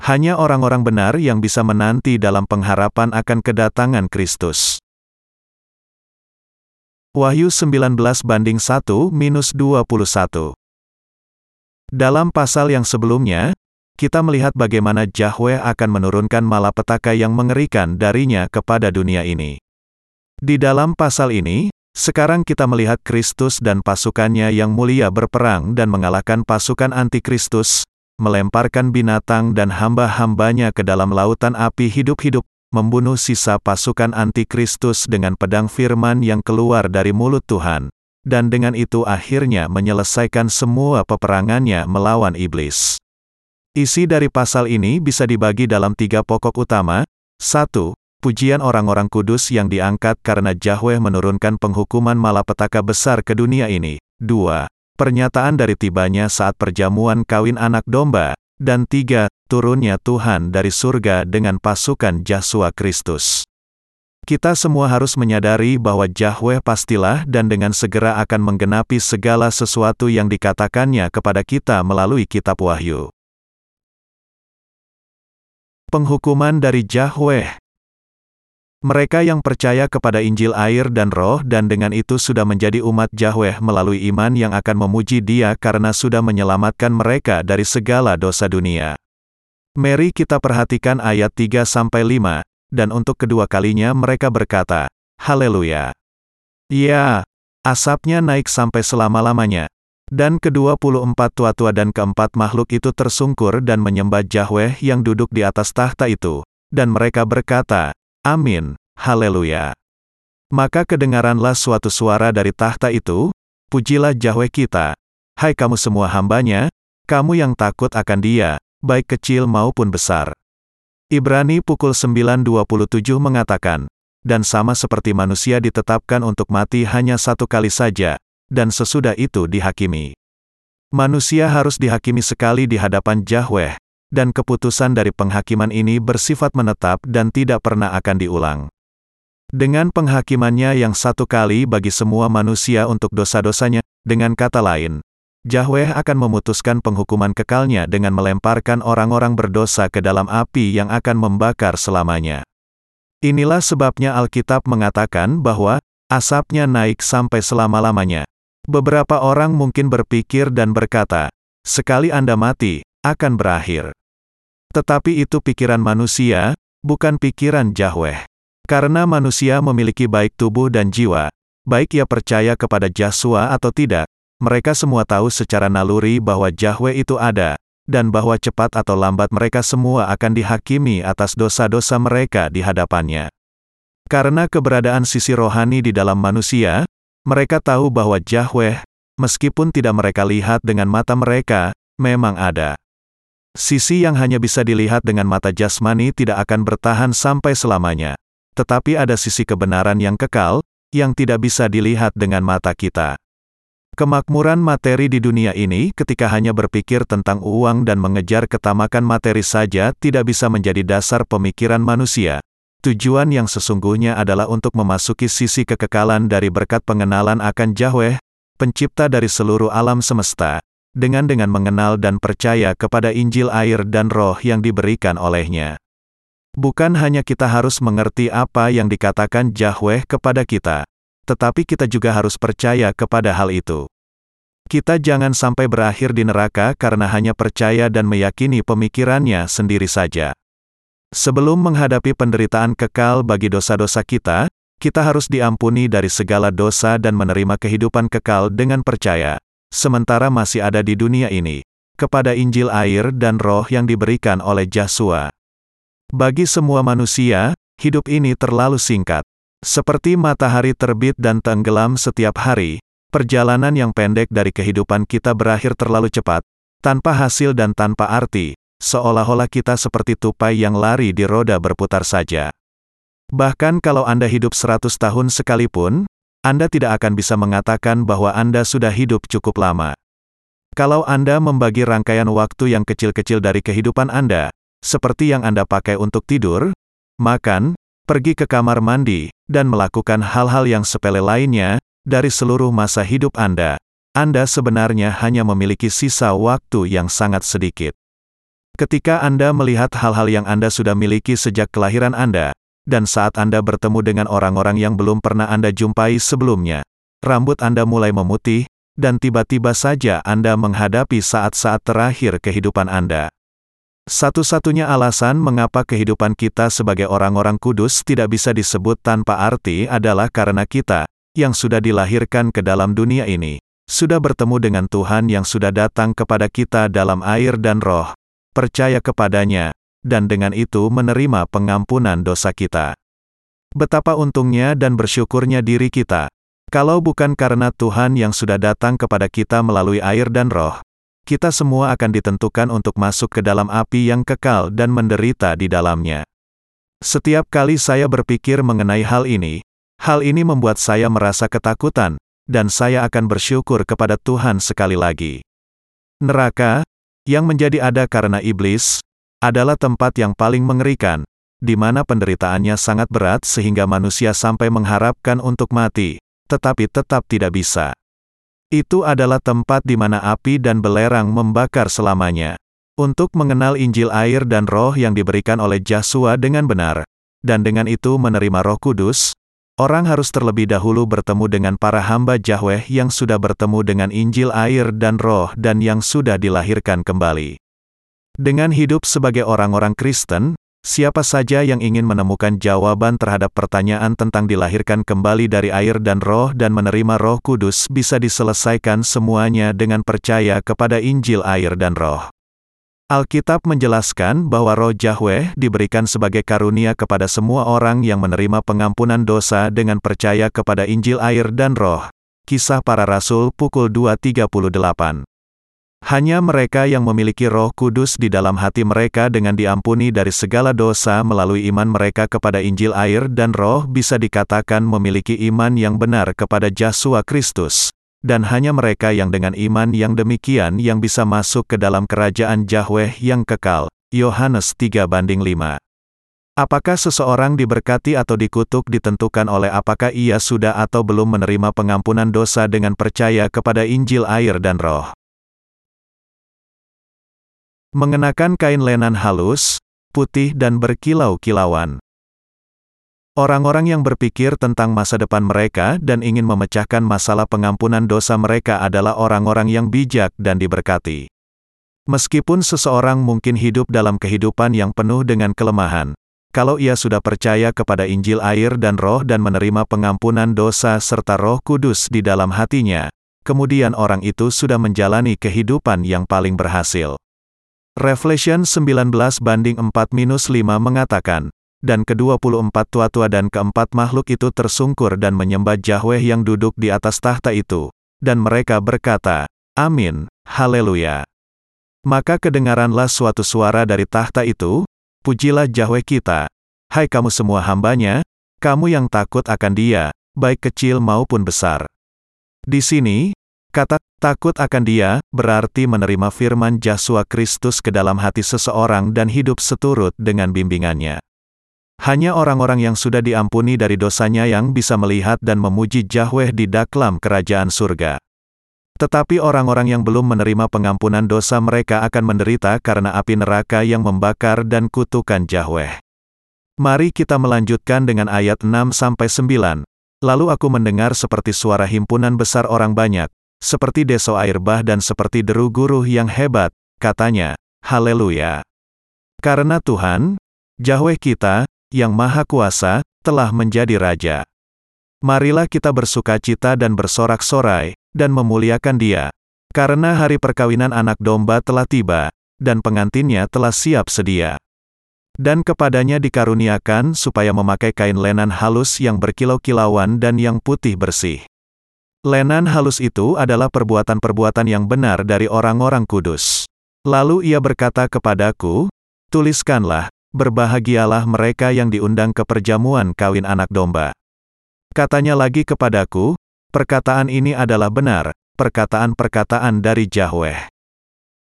Hanya orang-orang benar yang bisa menanti dalam pengharapan akan kedatangan Kristus. Wahyu 19 banding 1 minus 21 Dalam pasal yang sebelumnya, kita melihat bagaimana Yahweh akan menurunkan malapetaka yang mengerikan darinya kepada dunia ini. Di dalam pasal ini, sekarang kita melihat Kristus dan pasukannya yang mulia berperang dan mengalahkan pasukan antikristus, melemparkan binatang dan hamba-hambanya ke dalam lautan api hidup-hidup, membunuh sisa pasukan antikristus dengan pedang firman yang keluar dari mulut Tuhan, dan dengan itu akhirnya menyelesaikan semua peperangannya melawan iblis. Isi dari pasal ini bisa dibagi dalam tiga pokok utama. 1. Pujian orang-orang kudus yang diangkat karena Yahweh menurunkan penghukuman malapetaka besar ke dunia ini. 2. Pernyataan dari tibanya saat perjamuan kawin anak domba. Dan tiga, turunnya Tuhan dari surga dengan pasukan Yesus Kristus. Kita semua harus menyadari bahwa Yahweh pastilah dan dengan segera akan menggenapi segala sesuatu yang dikatakannya kepada kita melalui kitab Wahyu. Penghukuman dari Yahweh mereka yang percaya kepada Injil air dan roh dan dengan itu sudah menjadi umat Yahweh melalui iman yang akan memuji dia karena sudah menyelamatkan mereka dari segala dosa dunia. Mari kita perhatikan ayat 3-5, dan untuk kedua kalinya mereka berkata, Haleluya! Ya, asapnya naik sampai selama-lamanya. Dan kedua puluh empat tua-tua dan keempat makhluk itu tersungkur dan menyembah Yahweh yang duduk di atas tahta itu. Dan mereka berkata, Amin, haleluya. Maka kedengaranlah suatu suara dari tahta itu, pujilah Yahweh kita. Hai kamu semua hambanya, kamu yang takut akan dia, baik kecil maupun besar. Ibrani pukul 9.27 mengatakan, dan sama seperti manusia ditetapkan untuk mati hanya satu kali saja, dan sesudah itu dihakimi. Manusia harus dihakimi sekali di hadapan Yahweh, dan keputusan dari penghakiman ini bersifat menetap dan tidak pernah akan diulang. Dengan penghakimannya yang satu kali bagi semua manusia untuk dosa-dosanya, dengan kata lain, Yahweh akan memutuskan penghukuman kekalnya dengan melemparkan orang-orang berdosa ke dalam api yang akan membakar selamanya. Inilah sebabnya Alkitab mengatakan bahwa asapnya naik sampai selama-lamanya. Beberapa orang mungkin berpikir dan berkata, "Sekali Anda mati, akan berakhir." Tetapi itu pikiran manusia, bukan pikiran Yahweh. Karena manusia memiliki baik tubuh dan jiwa, baik ia percaya kepada Yahshua atau tidak, mereka semua tahu secara naluri bahwa Yahweh itu ada, dan bahwa cepat atau lambat mereka semua akan dihakimi atas dosa-dosa mereka di hadapannya. Karena keberadaan sisi rohani di dalam manusia, mereka tahu bahwa Yahweh, meskipun tidak mereka lihat dengan mata mereka, memang ada. Sisi yang hanya bisa dilihat dengan mata jasmani tidak akan bertahan sampai selamanya. Tetapi ada sisi kebenaran yang kekal, yang tidak bisa dilihat dengan mata kita. Kemakmuran materi di dunia ini ketika hanya berpikir tentang uang dan mengejar ketamakan materi saja tidak bisa menjadi dasar pemikiran manusia. Tujuan yang sesungguhnya adalah untuk memasuki sisi kekekalan dari berkat pengenalan akan Yahweh, pencipta dari seluruh alam semesta, dengan dengan mengenal dan percaya kepada Injil air dan roh yang diberikan olehnya. Bukan hanya kita harus mengerti apa yang dikatakan Yahweh kepada kita, tetapi kita juga harus percaya kepada hal itu. Kita jangan sampai berakhir di neraka karena hanya percaya dan meyakini pemikirannya sendiri saja. Sebelum menghadapi penderitaan kekal bagi dosa-dosa kita, kita harus diampuni dari segala dosa dan menerima kehidupan kekal dengan percaya sementara masih ada di dunia ini, kepada Injil air dan roh yang diberikan oleh Yesus. Bagi semua manusia, hidup ini terlalu singkat. Seperti matahari terbit dan tenggelam setiap hari, perjalanan yang pendek dari kehidupan kita berakhir terlalu cepat, tanpa hasil dan tanpa arti, seolah-olah kita seperti tupai yang lari di roda berputar saja. Bahkan kalau Anda hidup 100 tahun sekalipun, anda tidak akan bisa mengatakan bahwa Anda sudah hidup cukup lama. Kalau Anda membagi rangkaian waktu yang kecil-kecil dari kehidupan Anda, seperti yang Anda pakai untuk tidur, makan, pergi ke kamar mandi, dan melakukan hal-hal yang sepele lainnya, dari seluruh masa hidup Anda, Anda sebenarnya hanya memiliki sisa waktu yang sangat sedikit. Ketika Anda melihat hal-hal yang Anda sudah miliki sejak kelahiran Anda, dan saat Anda bertemu dengan orang-orang yang belum pernah Anda jumpai sebelumnya, rambut Anda mulai memutih, dan tiba-tiba saja Anda menghadapi saat-saat terakhir kehidupan Anda. Satu-satunya alasan mengapa kehidupan kita sebagai orang-orang kudus tidak bisa disebut tanpa arti adalah karena kita, yang sudah dilahirkan ke dalam dunia ini, sudah bertemu dengan Tuhan yang sudah datang kepada kita dalam air dan roh, percaya kepadanya, dan dengan itu menerima pengampunan dosa kita. Betapa untungnya dan bersyukurnya diri kita. Kalau bukan karena Tuhan yang sudah datang kepada kita melalui air dan roh, kita semua akan ditentukan untuk masuk ke dalam api yang kekal dan menderita di dalamnya. Setiap kali saya berpikir mengenai hal ini, hal ini membuat saya merasa ketakutan, dan saya akan bersyukur kepada Tuhan sekali lagi. Neraka, yang menjadi ada karena iblis, adalah tempat yang paling mengerikan, di mana penderitaannya sangat berat sehingga manusia sampai mengharapkan untuk mati, tetapi tetap tidak bisa. Itu adalah tempat di mana api dan belerang membakar selamanya. Untuk mengenal Injil air dan roh yang diberikan oleh Yesus dengan benar, dan dengan itu menerima roh kudus, Orang harus terlebih dahulu bertemu dengan para hamba Yahweh yang sudah bertemu dengan Injil air dan roh dan yang sudah dilahirkan kembali. Dengan hidup sebagai orang-orang Kristen, siapa saja yang ingin menemukan jawaban terhadap pertanyaan tentang dilahirkan kembali dari air dan roh dan menerima roh kudus bisa diselesaikan semuanya dengan percaya kepada Injil air dan roh. Alkitab menjelaskan bahwa roh Yahweh diberikan sebagai karunia kepada semua orang yang menerima pengampunan dosa dengan percaya kepada Injil air dan roh. Kisah para Rasul pukul 2.38 Hanya mereka yang memiliki roh kudus di dalam hati mereka dengan diampuni dari segala dosa melalui iman mereka kepada Injil air dan roh bisa dikatakan memiliki iman yang benar kepada Yesus Kristus dan hanya mereka yang dengan iman yang demikian yang bisa masuk ke dalam kerajaan Yahweh yang kekal. Yohanes 3 banding 5. Apakah seseorang diberkati atau dikutuk ditentukan oleh apakah ia sudah atau belum menerima pengampunan dosa dengan percaya kepada Injil air dan roh. Mengenakan kain lenan halus, putih dan berkilau-kilauan. Orang-orang yang berpikir tentang masa depan mereka dan ingin memecahkan masalah pengampunan dosa mereka adalah orang-orang yang bijak dan diberkati. Meskipun seseorang mungkin hidup dalam kehidupan yang penuh dengan kelemahan, kalau ia sudah percaya kepada Injil air dan roh dan menerima pengampunan dosa serta roh kudus di dalam hatinya, kemudian orang itu sudah menjalani kehidupan yang paling berhasil. Revelation 19 banding 4-5 mengatakan, dan ke-24 tua-tua dan keempat makhluk itu tersungkur dan menyembah Yahweh yang duduk di atas tahta itu. Dan mereka berkata, Amin, Haleluya. Maka kedengaranlah suatu suara dari tahta itu, Pujilah Yahweh kita, hai kamu semua hambanya, kamu yang takut akan dia, baik kecil maupun besar. Di sini, kata takut akan dia, berarti menerima firman Yesus Kristus ke dalam hati seseorang dan hidup seturut dengan bimbingannya. Hanya orang-orang yang sudah diampuni dari dosanya yang bisa melihat dan memuji Yahweh di dalam kerajaan surga. Tetapi orang-orang yang belum menerima pengampunan dosa mereka akan menderita karena api neraka yang membakar dan kutukan Yahweh. Mari kita melanjutkan dengan ayat 6-9. Lalu aku mendengar seperti suara himpunan besar orang banyak, seperti deso air bah dan seperti deru guru yang hebat, katanya, Haleluya. Karena Tuhan, Yahweh kita, yang Maha Kuasa, telah menjadi Raja. Marilah kita bersuka cita dan bersorak-sorai, dan memuliakan Dia, karena hari perkawinan anak domba telah tiba, dan pengantinnya telah siap sedia. Dan kepadanya dikaruniakan supaya memakai kain lenan halus yang berkilau-kilauan dan yang putih bersih. Lenan halus itu adalah perbuatan-perbuatan yang benar dari orang-orang kudus. Lalu ia berkata kepadaku, Tuliskanlah, Berbahagialah mereka yang diundang ke perjamuan kawin anak domba. Katanya lagi kepadaku, perkataan ini adalah benar, perkataan-perkataan dari Yahweh.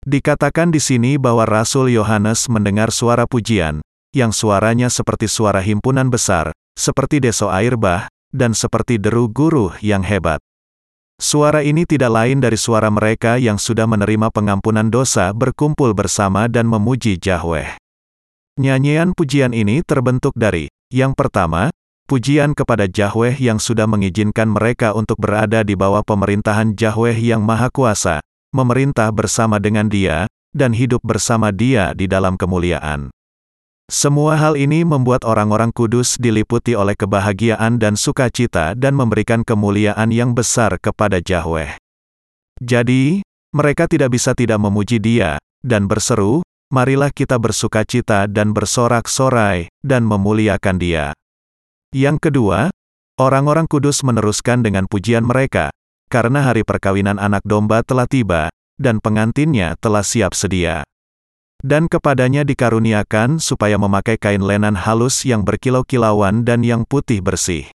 Dikatakan di sini bahwa Rasul Yohanes mendengar suara pujian, yang suaranya seperti suara himpunan besar, seperti deso air bah, dan seperti deru guru yang hebat. Suara ini tidak lain dari suara mereka yang sudah menerima pengampunan dosa berkumpul bersama dan memuji Yahweh. Nyanyian pujian ini terbentuk dari, yang pertama, pujian kepada Yahweh yang sudah mengizinkan mereka untuk berada di bawah pemerintahan Yahweh yang Maha Kuasa, memerintah bersama dengan Dia, dan hidup bersama Dia di dalam kemuliaan. Semua hal ini membuat orang-orang kudus diliputi oleh kebahagiaan dan sukacita dan memberikan kemuliaan yang besar kepada Yahweh. Jadi, mereka tidak bisa tidak memuji dia, dan berseru, marilah kita bersukacita dan bersorak-sorai, dan memuliakan dia. Yang kedua, orang-orang kudus meneruskan dengan pujian mereka, karena hari perkawinan anak domba telah tiba, dan pengantinnya telah siap sedia dan kepadanya dikaruniakan supaya memakai kain lenan halus yang berkilau-kilauan dan yang putih bersih.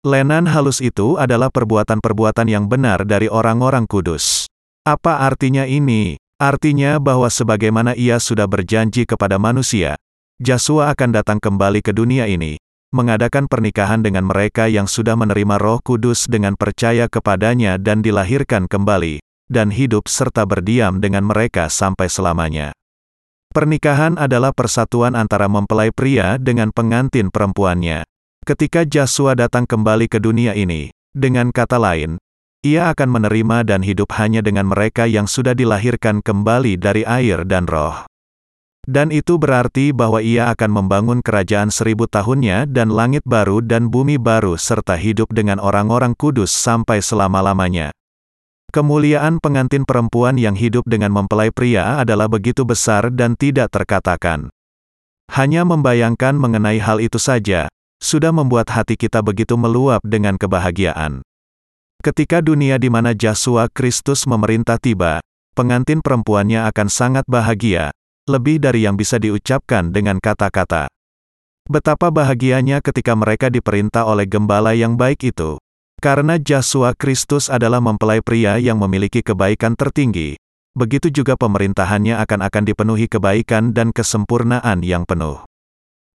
Lenan halus itu adalah perbuatan-perbuatan yang benar dari orang-orang kudus. Apa artinya ini? Artinya bahwa sebagaimana ia sudah berjanji kepada manusia, Joshua akan datang kembali ke dunia ini, mengadakan pernikahan dengan mereka yang sudah menerima roh kudus dengan percaya kepadanya dan dilahirkan kembali, dan hidup serta berdiam dengan mereka sampai selamanya. Pernikahan adalah persatuan antara mempelai pria dengan pengantin perempuannya. Ketika Joshua datang kembali ke dunia ini, dengan kata lain, ia akan menerima dan hidup hanya dengan mereka yang sudah dilahirkan kembali dari air dan roh. Dan itu berarti bahwa ia akan membangun kerajaan seribu tahunnya dan langit baru dan bumi baru serta hidup dengan orang-orang kudus sampai selama-lamanya. Kemuliaan pengantin perempuan yang hidup dengan mempelai pria adalah begitu besar dan tidak terkatakan. Hanya membayangkan mengenai hal itu saja, sudah membuat hati kita begitu meluap dengan kebahagiaan. Ketika dunia di mana Joshua Kristus memerintah tiba, pengantin perempuannya akan sangat bahagia, lebih dari yang bisa diucapkan dengan kata-kata. Betapa bahagianya ketika mereka diperintah oleh gembala yang baik itu, karena Joshua Kristus adalah mempelai pria yang memiliki kebaikan tertinggi, begitu juga pemerintahannya akan akan dipenuhi kebaikan dan kesempurnaan yang penuh.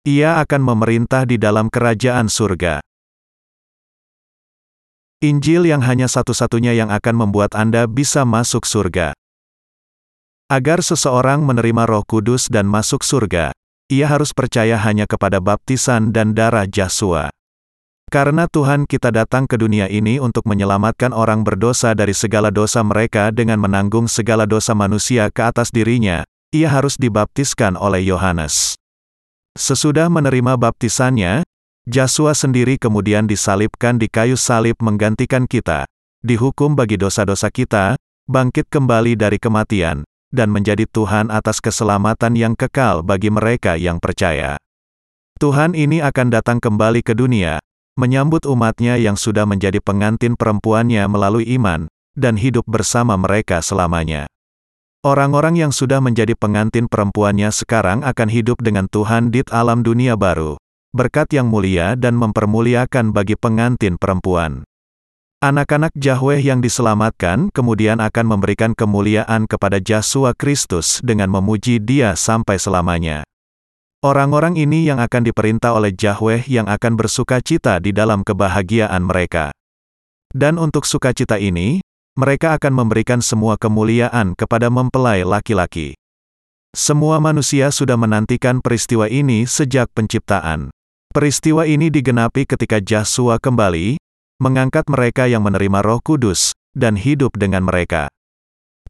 Ia akan memerintah di dalam kerajaan surga. Injil yang hanya satu-satunya yang akan membuat Anda bisa masuk surga. Agar seseorang menerima Roh Kudus dan masuk surga, ia harus percaya hanya kepada baptisan dan darah Joshua. Karena Tuhan kita datang ke dunia ini untuk menyelamatkan orang berdosa dari segala dosa mereka dengan menanggung segala dosa manusia ke atas dirinya, ia harus dibaptiskan oleh Yohanes. Sesudah menerima baptisannya, Joshua sendiri kemudian disalibkan di kayu salib menggantikan kita, dihukum bagi dosa-dosa kita, bangkit kembali dari kematian, dan menjadi Tuhan atas keselamatan yang kekal bagi mereka yang percaya. Tuhan ini akan datang kembali ke dunia, menyambut umatnya yang sudah menjadi pengantin perempuannya melalui iman, dan hidup bersama mereka selamanya. Orang-orang yang sudah menjadi pengantin perempuannya sekarang akan hidup dengan Tuhan di alam dunia baru, berkat yang mulia dan mempermuliakan bagi pengantin perempuan. Anak-anak Yahweh yang diselamatkan kemudian akan memberikan kemuliaan kepada Yesus Kristus dengan memuji dia sampai selamanya. Orang-orang ini yang akan diperintah oleh Yahweh yang akan bersuka cita di dalam kebahagiaan mereka. Dan untuk sukacita ini, mereka akan memberikan semua kemuliaan kepada mempelai laki-laki. Semua manusia sudah menantikan peristiwa ini sejak penciptaan. Peristiwa ini digenapi ketika Joshua kembali, mengangkat mereka yang menerima roh kudus, dan hidup dengan mereka.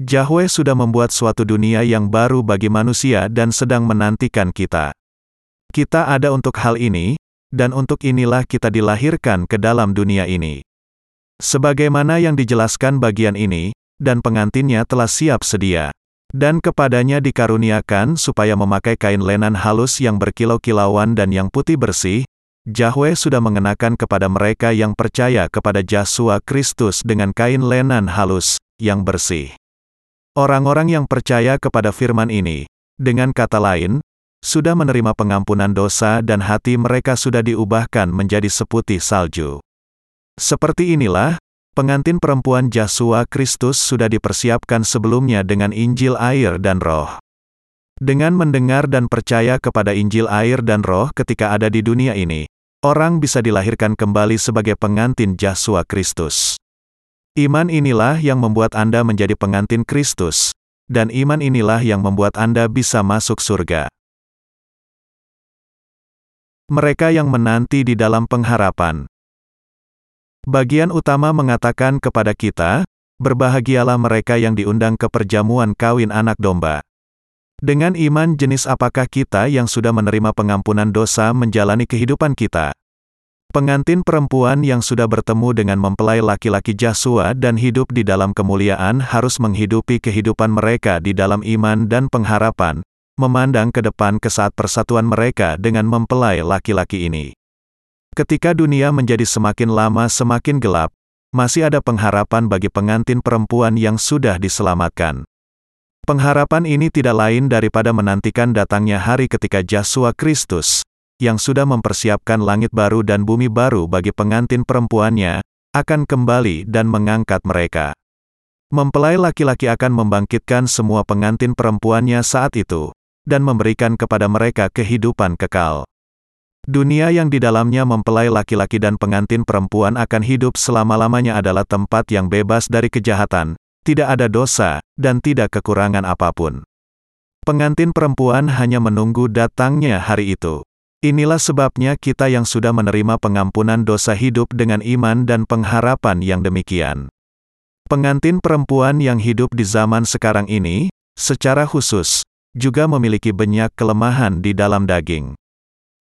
Yahweh sudah membuat suatu dunia yang baru bagi manusia dan sedang menantikan kita. Kita ada untuk hal ini, dan untuk inilah kita dilahirkan ke dalam dunia ini. Sebagaimana yang dijelaskan bagian ini, dan pengantinnya telah siap sedia. Dan kepadanya dikaruniakan supaya memakai kain lenan halus yang berkilau-kilauan dan yang putih bersih, Yahweh sudah mengenakan kepada mereka yang percaya kepada Joshua Kristus dengan kain lenan halus, yang bersih. Orang-orang yang percaya kepada firman ini, dengan kata lain, sudah menerima pengampunan dosa dan hati mereka sudah diubahkan menjadi seputih salju. Seperti inilah, pengantin perempuan Joshua Kristus sudah dipersiapkan sebelumnya dengan Injil air dan roh. Dengan mendengar dan percaya kepada Injil air dan roh ketika ada di dunia ini, orang bisa dilahirkan kembali sebagai pengantin Joshua Kristus. Iman inilah yang membuat Anda menjadi pengantin Kristus, dan iman inilah yang membuat Anda bisa masuk surga. Mereka yang menanti di dalam pengharapan. Bagian utama mengatakan kepada kita, berbahagialah mereka yang diundang ke perjamuan kawin anak domba. Dengan iman jenis apakah kita yang sudah menerima pengampunan dosa menjalani kehidupan kita? Pengantin perempuan yang sudah bertemu dengan mempelai laki-laki Joshua dan hidup di dalam kemuliaan harus menghidupi kehidupan mereka di dalam iman dan pengharapan, memandang ke depan ke saat persatuan mereka dengan mempelai laki-laki ini. Ketika dunia menjadi semakin lama semakin gelap, masih ada pengharapan bagi pengantin perempuan yang sudah diselamatkan. Pengharapan ini tidak lain daripada menantikan datangnya hari ketika Joshua Kristus, yang sudah mempersiapkan langit baru dan bumi baru bagi pengantin perempuannya, akan kembali dan mengangkat mereka. Mempelai laki-laki akan membangkitkan semua pengantin perempuannya saat itu, dan memberikan kepada mereka kehidupan kekal. Dunia yang di dalamnya mempelai laki-laki dan pengantin perempuan akan hidup selama-lamanya adalah tempat yang bebas dari kejahatan, tidak ada dosa, dan tidak kekurangan apa pun. Pengantin perempuan hanya menunggu datangnya hari itu. Inilah sebabnya kita yang sudah menerima pengampunan dosa hidup dengan iman dan pengharapan yang demikian. Pengantin perempuan yang hidup di zaman sekarang ini, secara khusus, juga memiliki banyak kelemahan di dalam daging.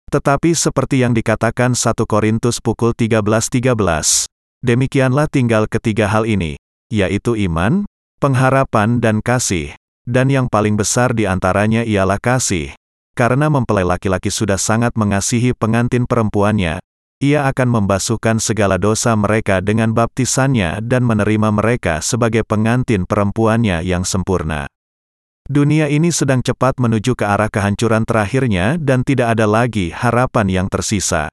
Tetapi seperti yang dikatakan 1 Korintus pukul 13.13, .13, demikianlah tinggal ketiga hal ini, yaitu iman, pengharapan dan kasih, dan yang paling besar di antaranya ialah kasih, karena mempelai laki-laki sudah sangat mengasihi pengantin perempuannya, ia akan membasuhkan segala dosa mereka dengan baptisannya dan menerima mereka sebagai pengantin perempuannya yang sempurna. Dunia ini sedang cepat menuju ke arah kehancuran terakhirnya dan tidak ada lagi harapan yang tersisa.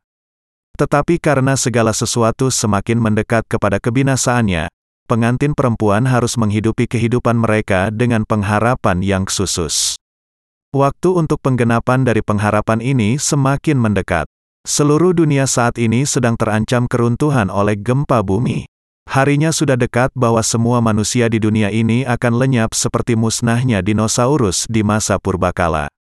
Tetapi karena segala sesuatu semakin mendekat kepada kebinasaannya, pengantin perempuan harus menghidupi kehidupan mereka dengan pengharapan yang khusus. Waktu untuk penggenapan dari pengharapan ini semakin mendekat. Seluruh dunia saat ini sedang terancam keruntuhan oleh gempa bumi. Harinya sudah dekat bahwa semua manusia di dunia ini akan lenyap seperti musnahnya dinosaurus di masa purbakala.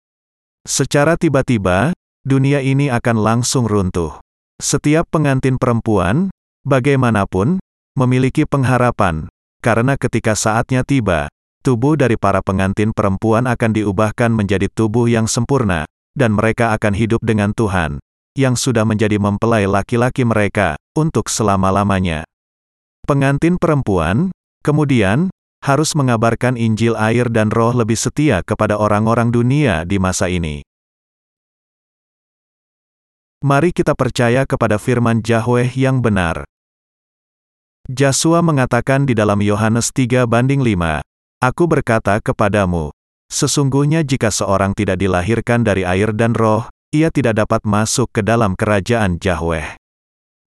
Secara tiba-tiba, dunia ini akan langsung runtuh. Setiap pengantin perempuan, bagaimanapun, memiliki pengharapan, karena ketika saatnya tiba, tubuh dari para pengantin perempuan akan diubahkan menjadi tubuh yang sempurna, dan mereka akan hidup dengan Tuhan, yang sudah menjadi mempelai laki-laki mereka, untuk selama-lamanya. Pengantin perempuan, kemudian, harus mengabarkan Injil air dan roh lebih setia kepada orang-orang dunia di masa ini. Mari kita percaya kepada firman Yahweh yang benar. Joshua mengatakan di dalam Yohanes 3 banding 5, Aku berkata kepadamu, sesungguhnya jika seorang tidak dilahirkan dari air dan roh, ia tidak dapat masuk ke dalam kerajaan Yahweh.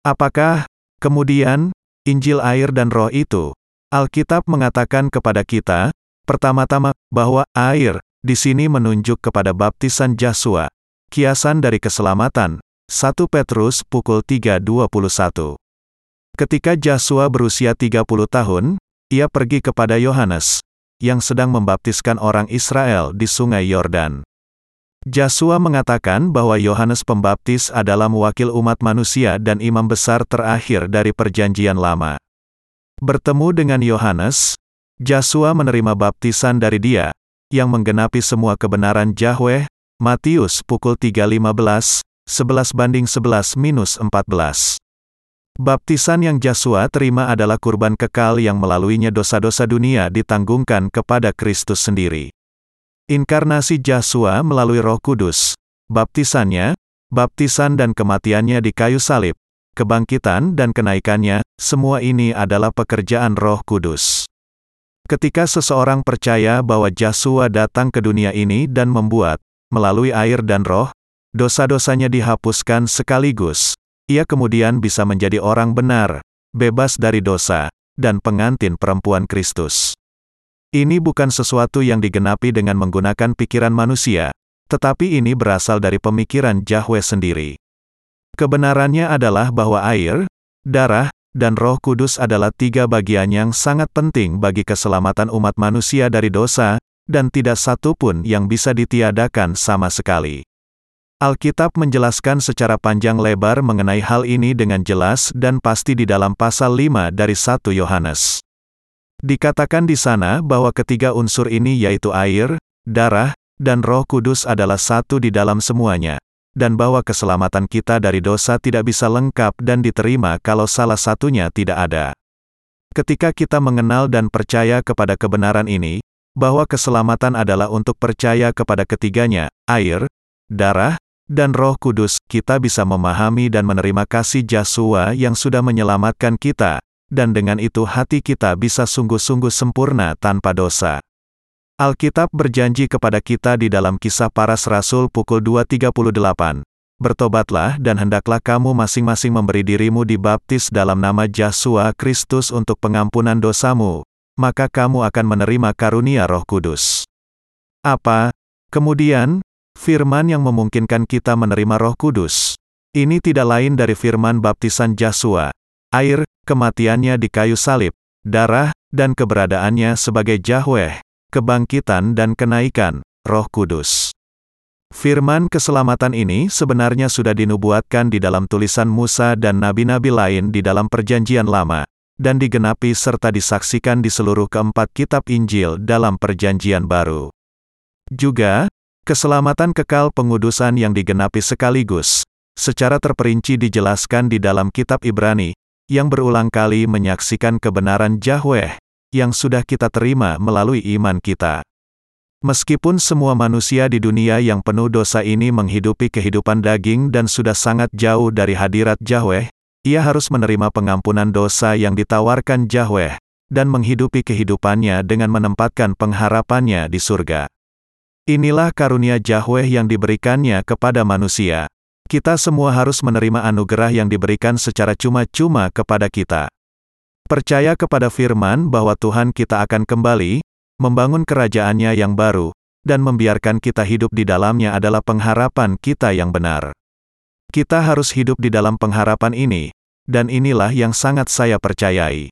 Apakah, kemudian, Injil air dan roh itu? Alkitab mengatakan kepada kita, pertama-tama, bahwa air, di sini menunjuk kepada baptisan Joshua, kiasan dari keselamatan, 1 Petrus pukul 3.21. Ketika Joshua berusia 30 tahun, ia pergi kepada Yohanes, yang sedang membaptiskan orang Israel di Sungai Yordan. Joshua mengatakan bahwa Yohanes Pembaptis adalah mewakil umat manusia dan imam besar terakhir dari Perjanjian Lama. Bertemu dengan Yohanes, Joshua menerima baptisan dari dia, yang menggenapi semua kebenaran Yahweh, Matius pukul 3.15, 11 banding 11 minus 14. Baptisan yang Joshua terima adalah kurban kekal yang melaluinya dosa-dosa dunia ditanggungkan kepada Kristus sendiri. Inkarnasi Joshua melalui roh kudus, baptisannya, baptisan dan kematiannya di kayu salib, kebangkitan dan kenaikannya, semua ini adalah pekerjaan roh kudus. Ketika seseorang percaya bahwa Joshua datang ke dunia ini dan membuat, melalui air dan roh, dosa-dosanya dihapuskan sekaligus, ia kemudian bisa menjadi orang benar, bebas dari dosa, dan pengantin perempuan Kristus. Ini bukan sesuatu yang digenapi dengan menggunakan pikiran manusia, tetapi ini berasal dari pemikiran Yahweh sendiri. Kebenarannya adalah bahwa air, darah, dan Roh Kudus adalah tiga bagian yang sangat penting bagi keselamatan umat manusia dari dosa, dan tidak satu pun yang bisa ditiadakan sama sekali. Alkitab menjelaskan secara panjang lebar mengenai hal ini dengan jelas dan pasti di dalam pasal 5 dari 1 Yohanes. Dikatakan di sana bahwa ketiga unsur ini yaitu air, darah, dan roh kudus adalah satu di dalam semuanya, dan bahwa keselamatan kita dari dosa tidak bisa lengkap dan diterima kalau salah satunya tidak ada. Ketika kita mengenal dan percaya kepada kebenaran ini, bahwa keselamatan adalah untuk percaya kepada ketiganya, air, darah, dan roh kudus, kita bisa memahami dan menerima kasih Yesus yang sudah menyelamatkan kita, dan dengan itu hati kita bisa sungguh-sungguh sempurna tanpa dosa. Alkitab berjanji kepada kita di dalam kisah para rasul pukul 2.38. Bertobatlah dan hendaklah kamu masing-masing memberi dirimu dibaptis dalam nama Yesus Kristus untuk pengampunan dosamu, maka kamu akan menerima karunia roh kudus. Apa? Kemudian, firman yang memungkinkan kita menerima roh kudus. Ini tidak lain dari firman baptisan Yesus, air, kematiannya di kayu salib, darah, dan keberadaannya sebagai Yahweh, kebangkitan dan kenaikan, roh kudus. Firman keselamatan ini sebenarnya sudah dinubuatkan di dalam tulisan Musa dan nabi-nabi lain di dalam perjanjian lama, dan digenapi serta disaksikan di seluruh keempat kitab Injil dalam perjanjian baru. Juga, keselamatan kekal pengudusan yang digenapi sekaligus, secara terperinci dijelaskan di dalam kitab Ibrani, yang berulang kali menyaksikan kebenaran Yahweh, yang sudah kita terima melalui iman kita. Meskipun semua manusia di dunia yang penuh dosa ini menghidupi kehidupan daging dan sudah sangat jauh dari hadirat Yahweh, ia harus menerima pengampunan dosa yang ditawarkan Yahweh, dan menghidupi kehidupannya dengan menempatkan pengharapannya di surga. Inilah karunia Yahweh yang diberikannya kepada manusia kita semua harus menerima anugerah yang diberikan secara cuma-cuma kepada kita. Percaya kepada firman bahwa Tuhan kita akan kembali, membangun kerajaannya yang baru, dan membiarkan kita hidup di dalamnya adalah pengharapan kita yang benar. Kita harus hidup di dalam pengharapan ini, dan inilah yang sangat saya percayai.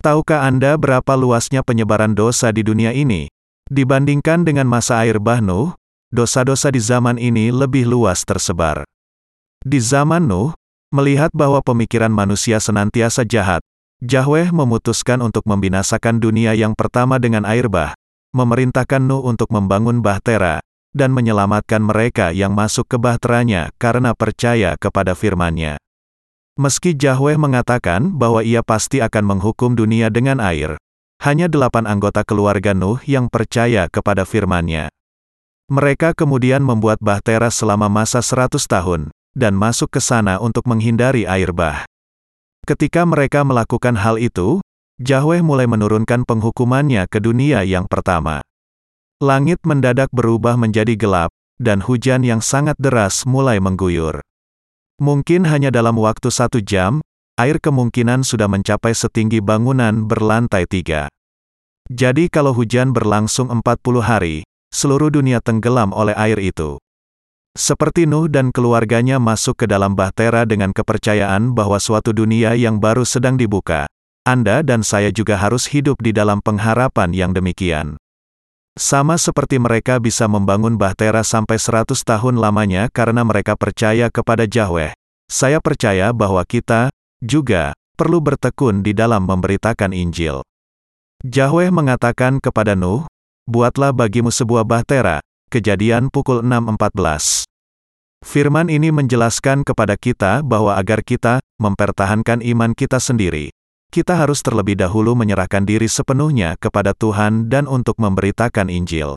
Tahukah Anda berapa luasnya penyebaran dosa di dunia ini? Dibandingkan dengan masa air bah Nuh, dosa-dosa di zaman ini lebih luas tersebar. Di zaman Nuh, melihat bahwa pemikiran manusia senantiasa jahat, Yahweh memutuskan untuk membinasakan dunia yang pertama dengan air bah, memerintahkan Nuh untuk membangun bahtera, dan menyelamatkan mereka yang masuk ke bahteranya karena percaya kepada firman-Nya. Meski Yahweh mengatakan bahwa ia pasti akan menghukum dunia dengan air, hanya delapan anggota keluarga Nuh yang percaya kepada firman-Nya. Mereka kemudian membuat bahtera selama masa seratus tahun, dan masuk ke sana untuk menghindari air bah. Ketika mereka melakukan hal itu, Yahweh mulai menurunkan penghukumannya ke dunia yang pertama. Langit mendadak berubah menjadi gelap, dan hujan yang sangat deras mulai mengguyur. Mungkin hanya dalam waktu satu jam, air kemungkinan sudah mencapai setinggi bangunan berlantai tiga. Jadi kalau hujan berlangsung 40 hari, seluruh dunia tenggelam oleh air itu. Seperti Nuh dan keluarganya masuk ke dalam bahtera dengan kepercayaan bahwa suatu dunia yang baru sedang dibuka. Anda dan saya juga harus hidup di dalam pengharapan yang demikian. Sama seperti mereka bisa membangun bahtera sampai 100 tahun lamanya karena mereka percaya kepada Yahweh. Saya percaya bahwa kita, juga, perlu bertekun di dalam memberitakan Injil. Yahweh mengatakan kepada Nuh, Buatlah bagimu sebuah bahtera, Kejadian pukul 6.14. Firman ini menjelaskan kepada kita bahwa agar kita mempertahankan iman kita sendiri, kita harus terlebih dahulu menyerahkan diri sepenuhnya kepada Tuhan dan untuk memberitakan Injil.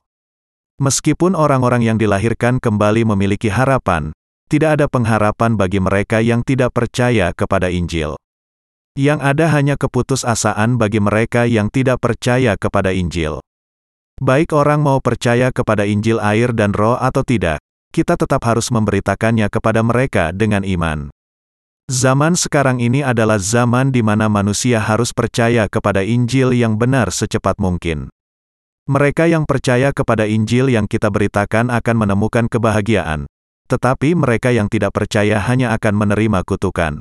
Meskipun orang-orang yang dilahirkan kembali memiliki harapan, tidak ada pengharapan bagi mereka yang tidak percaya kepada Injil. Yang ada hanya keputusasaan bagi mereka yang tidak percaya kepada Injil. Baik orang mau percaya kepada Injil air dan roh atau tidak, kita tetap harus memberitakannya kepada mereka dengan iman. Zaman sekarang ini adalah zaman di mana manusia harus percaya kepada Injil yang benar secepat mungkin. Mereka yang percaya kepada Injil yang kita beritakan akan menemukan kebahagiaan, tetapi mereka yang tidak percaya hanya akan menerima kutukan.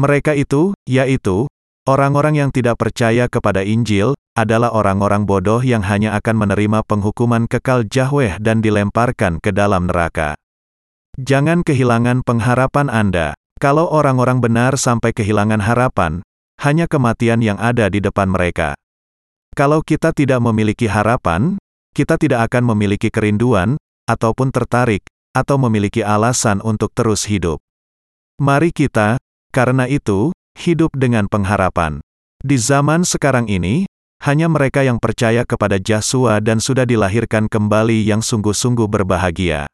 Mereka itu, yaitu, orang-orang yang tidak percaya kepada Injil, adalah orang-orang bodoh yang hanya akan menerima penghukuman kekal Yahweh dan dilemparkan ke dalam neraka. Jangan kehilangan pengharapan Anda. Kalau orang-orang benar sampai kehilangan harapan, hanya kematian yang ada di depan mereka. Kalau kita tidak memiliki harapan, kita tidak akan memiliki kerinduan, ataupun tertarik, atau memiliki alasan untuk terus hidup. Mari kita, karena itu, hidup dengan pengharapan. Di zaman sekarang ini, hanya mereka yang percaya kepada Yesus dan sudah dilahirkan kembali yang sungguh-sungguh berbahagia.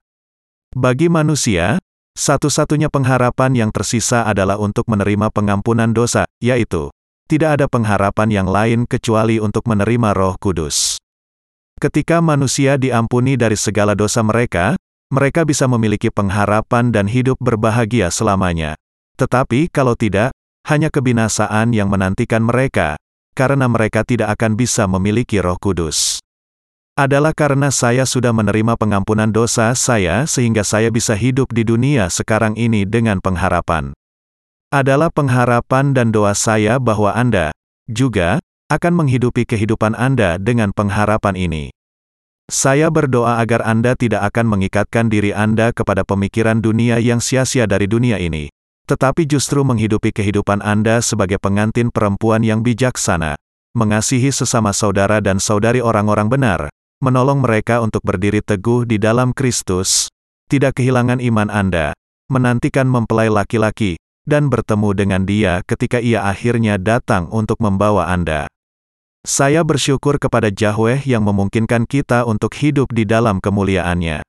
Bagi manusia, satu-satunya pengharapan yang tersisa adalah untuk menerima pengampunan dosa, yaitu tidak ada pengharapan yang lain kecuali untuk menerima Roh Kudus. Ketika manusia diampuni dari segala dosa mereka, mereka bisa memiliki pengharapan dan hidup berbahagia selamanya. Tetapi kalau tidak, hanya kebinasaan yang menantikan mereka, karena mereka tidak akan bisa memiliki Roh Kudus adalah karena saya sudah menerima pengampunan dosa saya sehingga saya bisa hidup di dunia sekarang ini dengan pengharapan. Adalah pengharapan dan doa saya bahwa Anda juga akan menghidupi kehidupan Anda dengan pengharapan ini. Saya berdoa agar Anda tidak akan mengikatkan diri Anda kepada pemikiran dunia yang sia-sia dari dunia ini, tetapi justru menghidupi kehidupan Anda sebagai pengantin perempuan yang bijaksana, mengasihi sesama saudara dan saudari orang-orang benar, menolong mereka untuk berdiri teguh di dalam Kristus, tidak kehilangan iman Anda, menantikan mempelai laki-laki, dan bertemu dengan dia ketika ia akhirnya datang untuk membawa Anda. Saya bersyukur kepada Yahweh yang memungkinkan kita untuk hidup di dalam kemuliaannya.